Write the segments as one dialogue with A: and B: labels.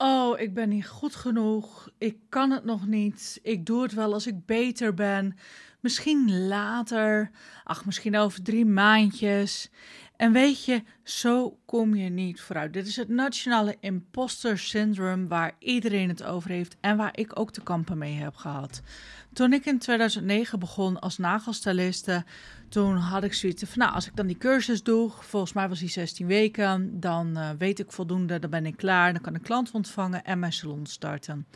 A: Oh, ik ben niet goed genoeg. Ik kan het nog niet. Ik doe het wel als ik beter ben. Misschien later. Ach, misschien over drie maandjes. En weet je, zo kom je niet vooruit. Dit is het nationale imposter syndroom waar iedereen het over heeft en waar ik ook te kampen mee heb gehad. Toen ik in 2009 begon als nagelstyliste, toen had ik zoiets van, nou, als ik dan die cursus doe, volgens mij was die 16 weken, dan uh, weet ik voldoende, dan ben ik klaar, dan kan ik klant ontvangen en mijn salon starten.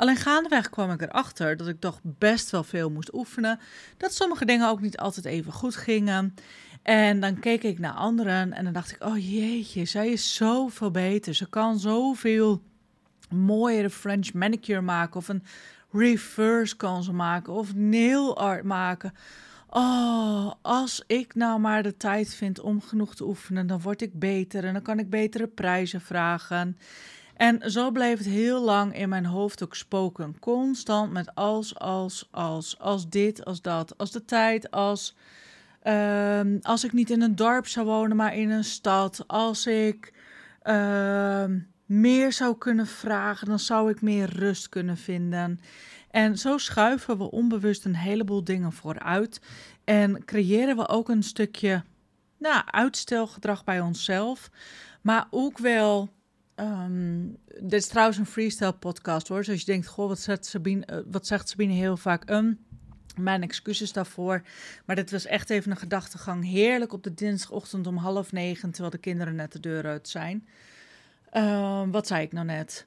A: Alleen gaandeweg kwam ik erachter dat ik toch best wel veel moest oefenen, dat sommige dingen ook niet altijd even goed gingen. En dan keek ik naar anderen en dan dacht ik, oh jeetje, zij is zoveel beter. Ze kan zoveel mooiere French manicure maken of een reverse kan ze maken of nail art maken. Oh, als ik nou maar de tijd vind om genoeg te oefenen, dan word ik beter en dan kan ik betere prijzen vragen. En zo bleef het heel lang in mijn hoofd ook spoken. Constant met als, als, als, als dit, als dat, als de tijd, als Ehm, als ik niet in een dorp zou wonen, maar in een stad. Als ik ehm, meer zou kunnen vragen, dan zou ik meer rust kunnen vinden. En zo schuiven we onbewust een heleboel dingen vooruit. En creëren we ook een stukje nou, uitstelgedrag bij onszelf. Maar ook wel. Um, dit is trouwens een freestyle podcast hoor. Dus als je denkt, goh, wat zegt Sabine, uh, wat zegt Sabine heel vaak? Um, mijn excuses daarvoor. Maar dit was echt even een gedachtegang. Heerlijk op de dinsdagochtend om half negen, terwijl de kinderen net de deur uit zijn. Uh, wat zei ik nou net?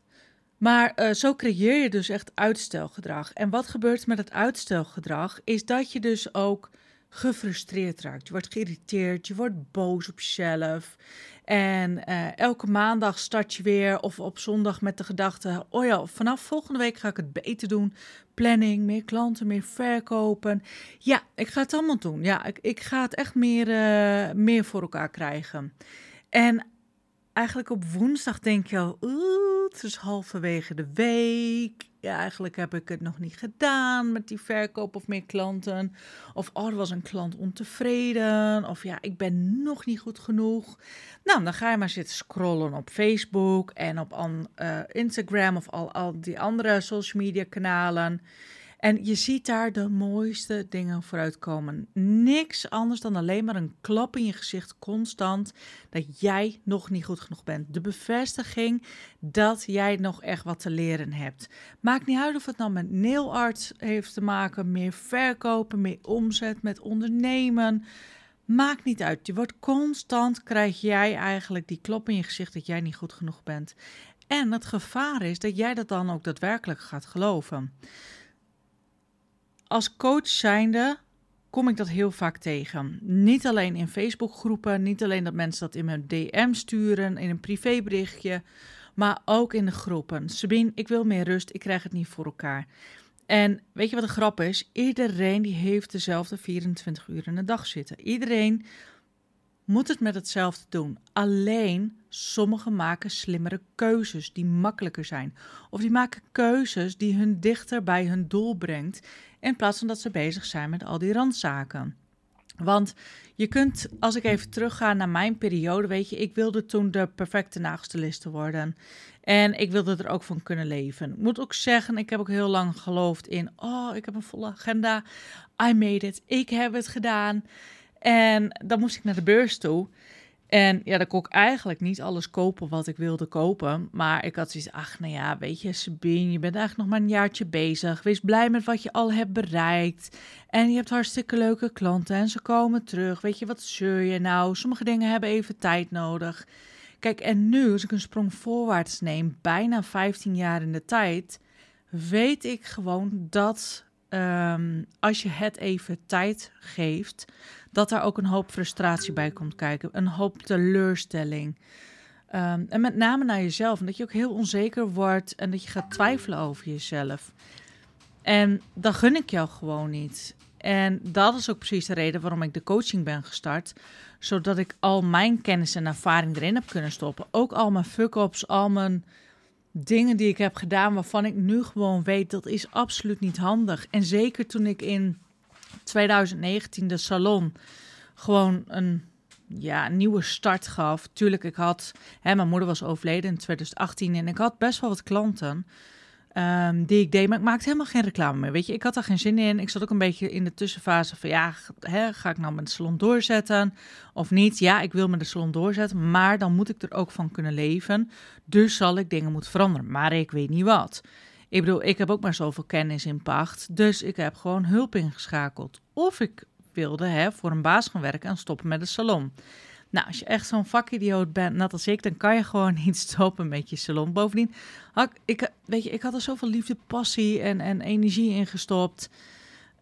A: Maar uh, zo creëer je dus echt uitstelgedrag. En wat gebeurt met het uitstelgedrag? Is dat je dus ook gefrustreerd raakt. Je wordt geïrriteerd, je wordt boos op jezelf. En uh, elke maandag start je weer of op zondag met de gedachte: oh ja, vanaf volgende week ga ik het beter doen. Planning, meer klanten, meer verkopen. Ja, ik ga het allemaal doen. Ja, ik, ik ga het echt meer, uh, meer voor elkaar krijgen. En eigenlijk op woensdag denk je al, is halverwege de week. Ja, eigenlijk heb ik het nog niet gedaan met die verkoop of meer klanten. Of oh, was een klant ontevreden. Of ja, ik ben nog niet goed genoeg. Nou, dan ga je maar zitten scrollen op Facebook en op uh, Instagram of al, al die andere social media kanalen. En je ziet daar de mooiste dingen vooruitkomen. Niks anders dan alleen maar een klap in je gezicht constant dat jij nog niet goed genoeg bent. De bevestiging dat jij nog echt wat te leren hebt. Maakt niet uit of het nou met nail art heeft te maken, meer verkopen, meer omzet, met ondernemen. Maakt niet uit. Je wordt constant, krijg jij eigenlijk die klop in je gezicht dat jij niet goed genoeg bent. En het gevaar is dat jij dat dan ook daadwerkelijk gaat geloven als coach zijnde kom ik dat heel vaak tegen. Niet alleen in Facebookgroepen, niet alleen dat mensen dat in mijn DM sturen, in een privéberichtje, maar ook in de groepen. Sabine, ik wil meer rust, ik krijg het niet voor elkaar. En weet je wat de grap is? Iedereen die heeft dezelfde 24 uur in de dag zitten. Iedereen moet het met hetzelfde doen. Alleen sommigen maken slimmere keuzes die makkelijker zijn. Of die maken keuzes die hun dichter bij hun doel brengt. In plaats van dat ze bezig zijn met al die randzaken. Want je kunt, als ik even terugga naar mijn periode, weet je, ik wilde toen de perfecte nagelstiliste worden. En ik wilde er ook van kunnen leven. Ik moet ook zeggen, ik heb ook heel lang geloofd in, oh, ik heb een volle agenda. I made it. Ik heb het gedaan. En dan moest ik naar de beurs toe. En ja, dan kon ik eigenlijk niet alles kopen wat ik wilde kopen. Maar ik had zoiets, ach, nou ja, weet je, Sabine, je bent eigenlijk nog maar een jaartje bezig. Wees blij met wat je al hebt bereikt. En je hebt hartstikke leuke klanten en ze komen terug. Weet je, wat zeur je nou? Sommige dingen hebben even tijd nodig. Kijk, en nu, als ik een sprong voorwaarts neem, bijna 15 jaar in de tijd, weet ik gewoon dat um, als je het even tijd geeft, dat er ook een hoop frustratie bij komt kijken, een hoop teleurstelling. Um, en met name naar jezelf. En dat je ook heel onzeker wordt en dat je gaat twijfelen over jezelf. En dat gun ik jou gewoon niet. En dat is ook precies de reden waarom ik de coaching ben gestart. Zodat ik al mijn kennis en ervaring erin heb kunnen stoppen. Ook al mijn fuck-ups, al mijn dingen die ik heb gedaan waarvan ik nu gewoon weet dat is absoluut niet handig. En zeker toen ik in 2019 de salon gewoon een ja, nieuwe start gaf. Tuurlijk, ik had, hè, mijn moeder was overleden in 2018 en ik had best wel wat klanten um, die ik deed, maar ik maakte helemaal geen reclame meer. Weet je, ik had daar geen zin in. Ik zat ook een beetje in de tussenfase van, ja, hè, ga ik nou mijn salon doorzetten of niet? Ja, ik wil de salon doorzetten, maar dan moet ik er ook van kunnen leven. Dus zal ik dingen moeten veranderen, maar ik weet niet wat. Ik bedoel, ik heb ook maar zoveel kennis in pacht, dus ik heb gewoon hulp ingeschakeld. Of ik wilde hè, voor een baas gaan werken en stoppen met de salon. Nou, als je echt zo'n vakidioot bent, net als ik, dan kan je gewoon niet stoppen met je salon. Bovendien, ik, weet je, ik had er zoveel liefde, passie en, en energie in gestopt.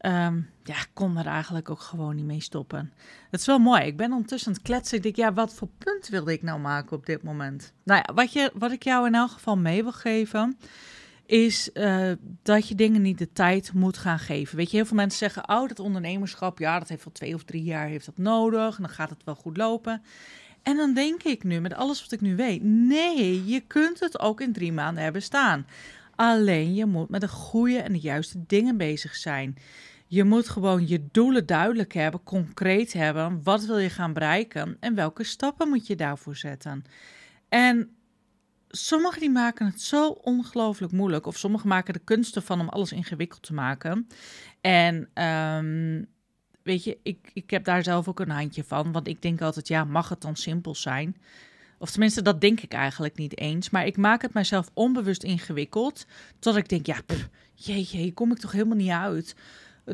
A: Um, ja, kon er eigenlijk ook gewoon niet mee stoppen. Het is wel mooi. Ik ben ondertussen het kletsen. Ik denk, ja, wat voor punt wilde ik nou maken op dit moment? Nou ja, wat, je, wat ik jou in elk geval mee wil geven, is uh, dat je dingen niet de tijd moet gaan geven. Weet je, heel veel mensen zeggen, oh, dat ondernemerschap, ja, dat heeft wel twee of drie jaar heeft dat nodig. En dan gaat het wel goed lopen. En dan denk ik nu, met alles wat ik nu weet, nee, je kunt het ook in drie maanden hebben staan. Alleen je moet met de goede en de juiste dingen bezig zijn. Je moet gewoon je doelen duidelijk hebben, concreet hebben. Wat wil je gaan bereiken en welke stappen moet je daarvoor zetten? En sommigen die maken het zo ongelooflijk moeilijk. Of sommigen maken de kunsten van om alles ingewikkeld te maken. En um, weet je, ik, ik heb daar zelf ook een handje van. Want ik denk altijd, ja, mag het dan simpel zijn? Of tenminste, dat denk ik eigenlijk niet eens. Maar ik maak het mijzelf onbewust ingewikkeld. Tot ik denk, ja, jeetje, hier kom ik toch helemaal niet uit.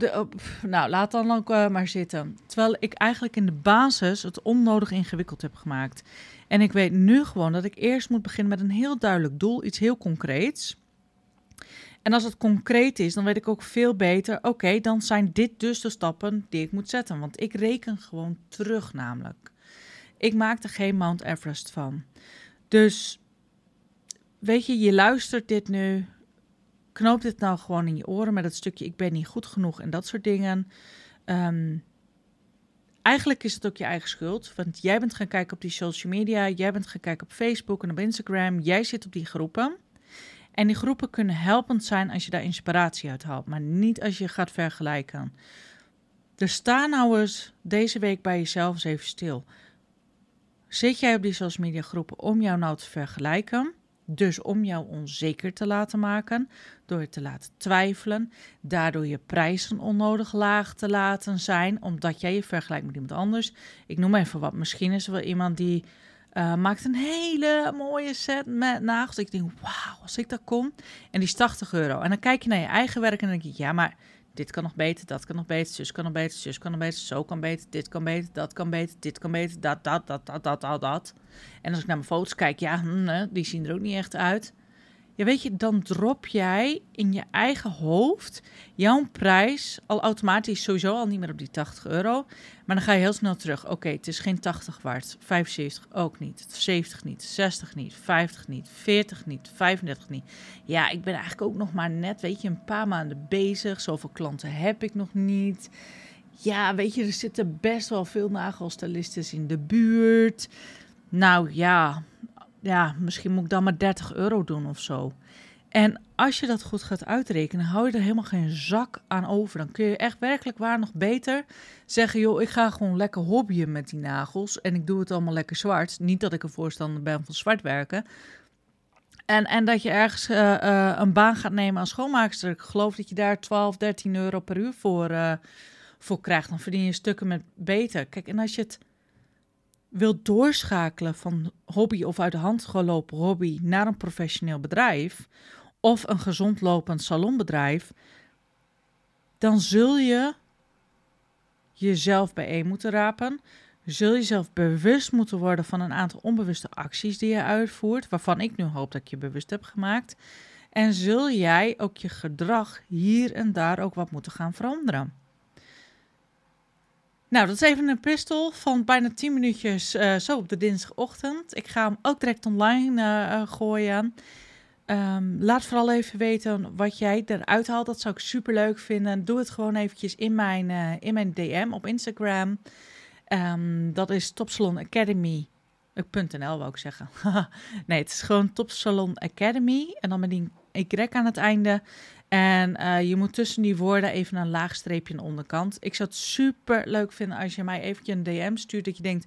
A: Oh, nou, laat dan ook uh, maar zitten. Terwijl ik eigenlijk in de basis het onnodig ingewikkeld heb gemaakt. En ik weet nu gewoon dat ik eerst moet beginnen met een heel duidelijk doel, iets heel concreets. En als het concreet is, dan weet ik ook veel beter, oké, dan zijn dit dus de stappen die ik moet zetten. Want ik reken gewoon terug namelijk. Ik maak er geen Mount Everest van. Dus weet je, je luistert dit nu. Knoop dit nou gewoon in je oren met het stukje ik ben niet goed genoeg en dat soort dingen. Um, eigenlijk is het ook je eigen schuld. Want jij bent gaan kijken op die social media, jij bent gaan kijken op Facebook en op Instagram, jij zit op die groepen. En die groepen kunnen helpend zijn als je daar inspiratie uit haalt, maar niet als je gaat vergelijken. Dus sta nou eens deze week bij jezelf eens even stil. Zit jij op die social media groepen om jou nou te vergelijken? Dus om jou onzeker te laten maken, door je te laten twijfelen, daardoor je prijzen onnodig laag te laten zijn, omdat jij je vergelijkt met iemand anders. Ik noem even wat. Misschien is er wel iemand die uh, maakt een hele mooie set met nagels. Ik denk, wauw, als ik dat kom. En die is 80 euro. En dan kijk je naar je eigen werk en dan denk je, ja, maar dit kan nog beter, dat kan nog beter, zus kan nog beter, zus kan nog beter, zo kan beter, dit kan beter, dat kan beter, dit kan beter, dat, dat, dat, dat, dat, dat, dat. En als ik naar mijn foto's kijk, ja, hm, die zien er ook niet echt uit. Ja, weet je, dan drop jij in je eigen hoofd jouw prijs al automatisch sowieso al niet meer op die 80 euro. Maar dan ga je heel snel terug. Oké, het is geen 80 waard. 75 ook niet. 70 niet. 60 niet. 50 niet. 40 niet. 35 niet. Ja, ik ben eigenlijk ook nog maar net, weet je, een paar maanden bezig. Zoveel klanten heb ik nog niet. Ja, weet je, er zitten best wel veel nagelstylisten in de buurt. Nou ja, ja, misschien moet ik dan maar 30 euro doen of zo. En als je dat goed gaat uitrekenen, hou je er helemaal geen zak aan over. Dan kun je echt werkelijk waar nog beter zeggen: joh, ik ga gewoon lekker hobbyen met die nagels. En ik doe het allemaal lekker zwart. Niet dat ik een voorstander ben van zwart werken. En, en dat je ergens uh, uh, een baan gaat nemen als schoonmaakster. Ik geloof dat je daar 12, 13 euro per uur voor, uh, voor krijgt. Dan verdien je stukken met beter. Kijk, en als je het wilt doorschakelen van hobby of uit de hand gelopen hobby naar een professioneel bedrijf of een gezond lopend salonbedrijf, dan zul je jezelf bijeen moeten rapen. Zul je zelf bewust moeten worden van een aantal onbewuste acties die je uitvoert, waarvan ik nu hoop dat ik je bewust heb gemaakt. En zul jij ook je gedrag hier en daar ook wat moeten gaan veranderen. Nou, dat is even een pistol van bijna 10 minuutjes uh, zo op de dinsdagochtend. Ik ga hem ook direct online uh, gooien. Um, laat vooral even weten wat jij eruit haalt. Dat zou ik super leuk vinden. Doe het gewoon eventjes in mijn, in mijn DM op Instagram. Um, dat is Topsalon Academy. wou ik zeggen. nee, het is gewoon Topsalon Academy. En dan met die Y aan het einde. En uh, je moet tussen die woorden even een laag streepje de onderkant. Ik zou het super leuk vinden als je mij eventjes een DM stuurt dat je denkt...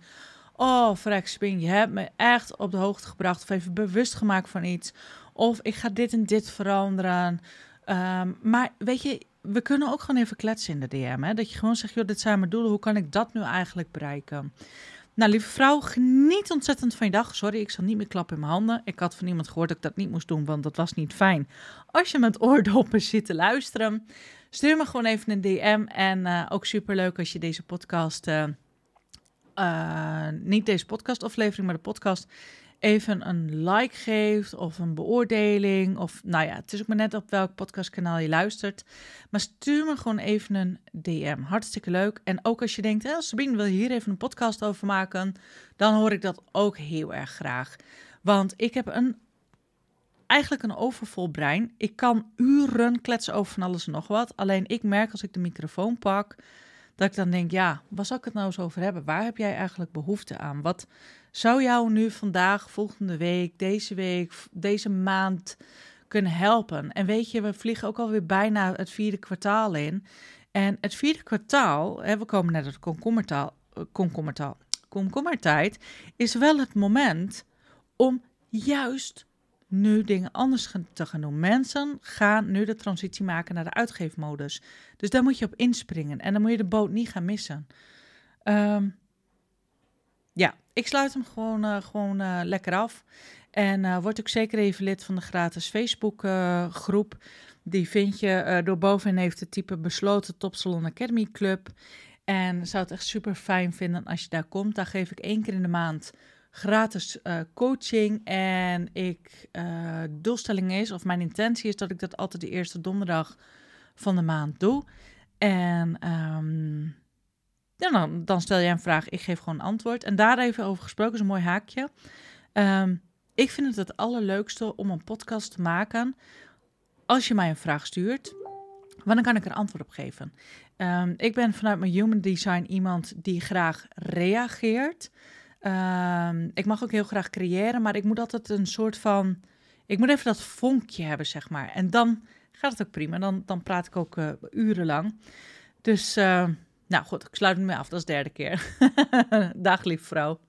A: Oh, Frex Spin, je hebt me echt op de hoogte gebracht. Of even bewust gemaakt van iets. Of ik ga dit en dit veranderen. Ehm, maar weet je, we kunnen ook gewoon even kletsen in de DM. Hè? Dat je gewoon zegt, joh, dit zijn mijn doelen. Hoe kan ik dat nu eigenlijk bereiken? Nou, lieve vrouw, geniet ontzettend van je dag. Sorry, ik zal niet meer klappen in mijn handen. Ik had van iemand gehoord dat ik dat niet moest doen, want dat was niet fijn. Als je met oordoppen zit te luisteren, stuur me gewoon even een DM. En uh, ook superleuk als je deze podcast, uh, uh, niet deze podcastaflevering, maar de podcast even een like geeft of een beoordeling. Of nou ja, het is ook maar net op welk podcastkanaal je luistert. Maar stuur me gewoon even een DM. Hartstikke leuk. En ook als je denkt, eh, Sabine wil hier even een podcast over maken, dan hoor ik dat ook heel erg graag. Want ik heb een eigenlijk een overvol brein. Ik kan uren kletsen over van alles en nog wat. Alleen ik merk als ik de microfoon pak, dat ik dan denk, ja, waar zal ik het nou eens over hebben? Waar heb jij eigenlijk behoefte aan? Wat zou jou nu vandaag, volgende week, deze week, deze maand kunnen helpen? En weet je, we vliegen ook alweer bijna het vierde kwartaal in. En het vierde kwartaal, hè, we komen net het komkommertaal, eh, komkommertaal, komkommertijd, is wel het moment om juist nu dingen anders te gaan doen. Mensen gaan nu de transitie maken naar de uitgeefmodus. Dus daar moet je op inspringen en dan moet je de boot niet gaan missen. Um, ja, ik sluit hem gewoon, uh, gewoon uh, lekker af. En uh, word ook zeker even lid van de gratis Facebook groep. Die vind je door bovenin heeft het type besloten Top Salon Academy Club. En zou het echt super fijn vinden als je daar komt. Daar geef ik één keer in de maand gratis coaching. En ik doelstelling is, of mijn intentie is, dat ik dat altijd de eerste donderdag van de maand doe. En ja, dan, dan stel je een vraag, ik geef gewoon een antwoord. En daar even over gesproken, is een mooi haakje. Um, ik vind het het allerleukste om een podcast te maken als je mij een vraag stuurt. Want dan kan ik er antwoord op geven. Um, ik ben vanuit mijn human design iemand die graag reageert. Um, ik mag ook heel graag creëren, maar ik moet altijd een soort van. Ik moet even dat vonkje hebben, zeg maar. En dan gaat het ook prima. Dan, dan praat ik ook uh, urenlang. Dus uh, nou goed, ik sluit me af. Dat is de derde keer. Dag, lief vrouw.